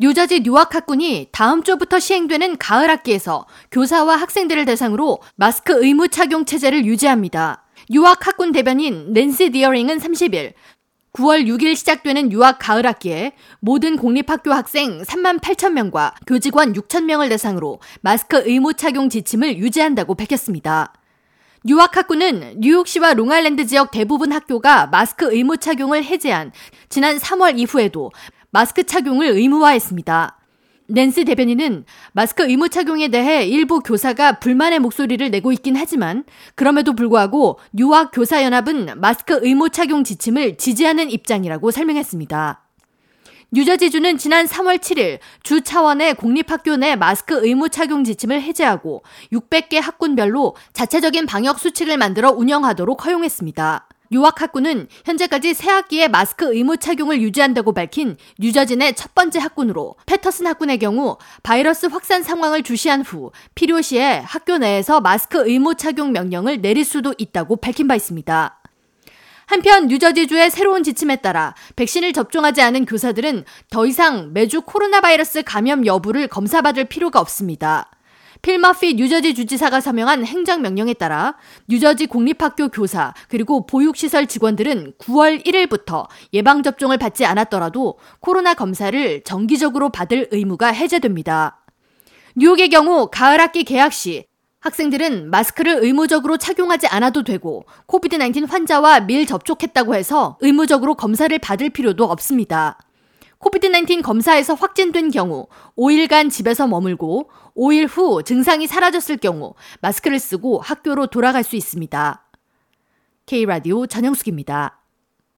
뉴저지 뉴왁학군이 다음 주부터 시행되는 가을 학기에서 교사와 학생들을 대상으로 마스크 의무 착용 체제를 유지합니다. 뉴왁학군 대변인 낸시 디어링은 30일 9월 6일 시작되는 뉴왁 가을 학기에 모든 공립학교 학생 3만 8천 명과 교직원 6천 명을 대상으로 마스크 의무 착용 지침을 유지한다고 밝혔습니다. 뉴왁학군은 뉴욕시와 롱아일랜드 지역 대부분 학교가 마스크 의무 착용을 해제한 지난 3월 이후에도 마스크 착용을 의무화했습니다. 낸시 대변인은 마스크 의무 착용에 대해 일부 교사가 불만의 목소리를 내고 있긴 하지만 그럼에도 불구하고 유학 교사 연합은 마스크 의무 착용 지침을 지지하는 입장이라고 설명했습니다. 뉴저지주는 지난 3월 7일 주 차원의 공립학교 내 마스크 의무 착용 지침을 해제하고 600개 학군별로 자체적인 방역 수칙을 만들어 운영하도록 허용했습니다. 유학학군은 현재까지 새 학기에 마스크 의무 착용을 유지한다고 밝힌 뉴저지 내첫 번째 학군으로 패터슨 학군의 경우 바이러스 확산 상황을 주시한 후 필요시에 학교 내에서 마스크 의무 착용 명령을 내릴 수도 있다고 밝힌 바 있습니다. 한편 뉴저지주의 새로운 지침에 따라 백신을 접종하지 않은 교사들은 더 이상 매주 코로나 바이러스 감염 여부를 검사받을 필요가 없습니다. 필마피 뉴저지 주지사가 서명한 행정명령에 따라 뉴저지 공립학교 교사 그리고 보육시설 직원들은 9월 1일부터 예방접종을 받지 않았더라도 코로나 검사를 정기적으로 받을 의무가 해제됩니다. 뉴욕의 경우 가을 학기 개학 시 학생들은 마스크를 의무적으로 착용하지 않아도 되고 코비드-19 환자와 밀 접촉했다고 해서 의무적으로 검사를 받을 필요도 없습니다. 코비드-19 검사에서 확진된 경우 5일간 집에서 머물고 5일 후 증상이 사라졌을 경우 마스크를 쓰고 학교로 돌아갈 수 있습니다. K라디오 전영숙입니다.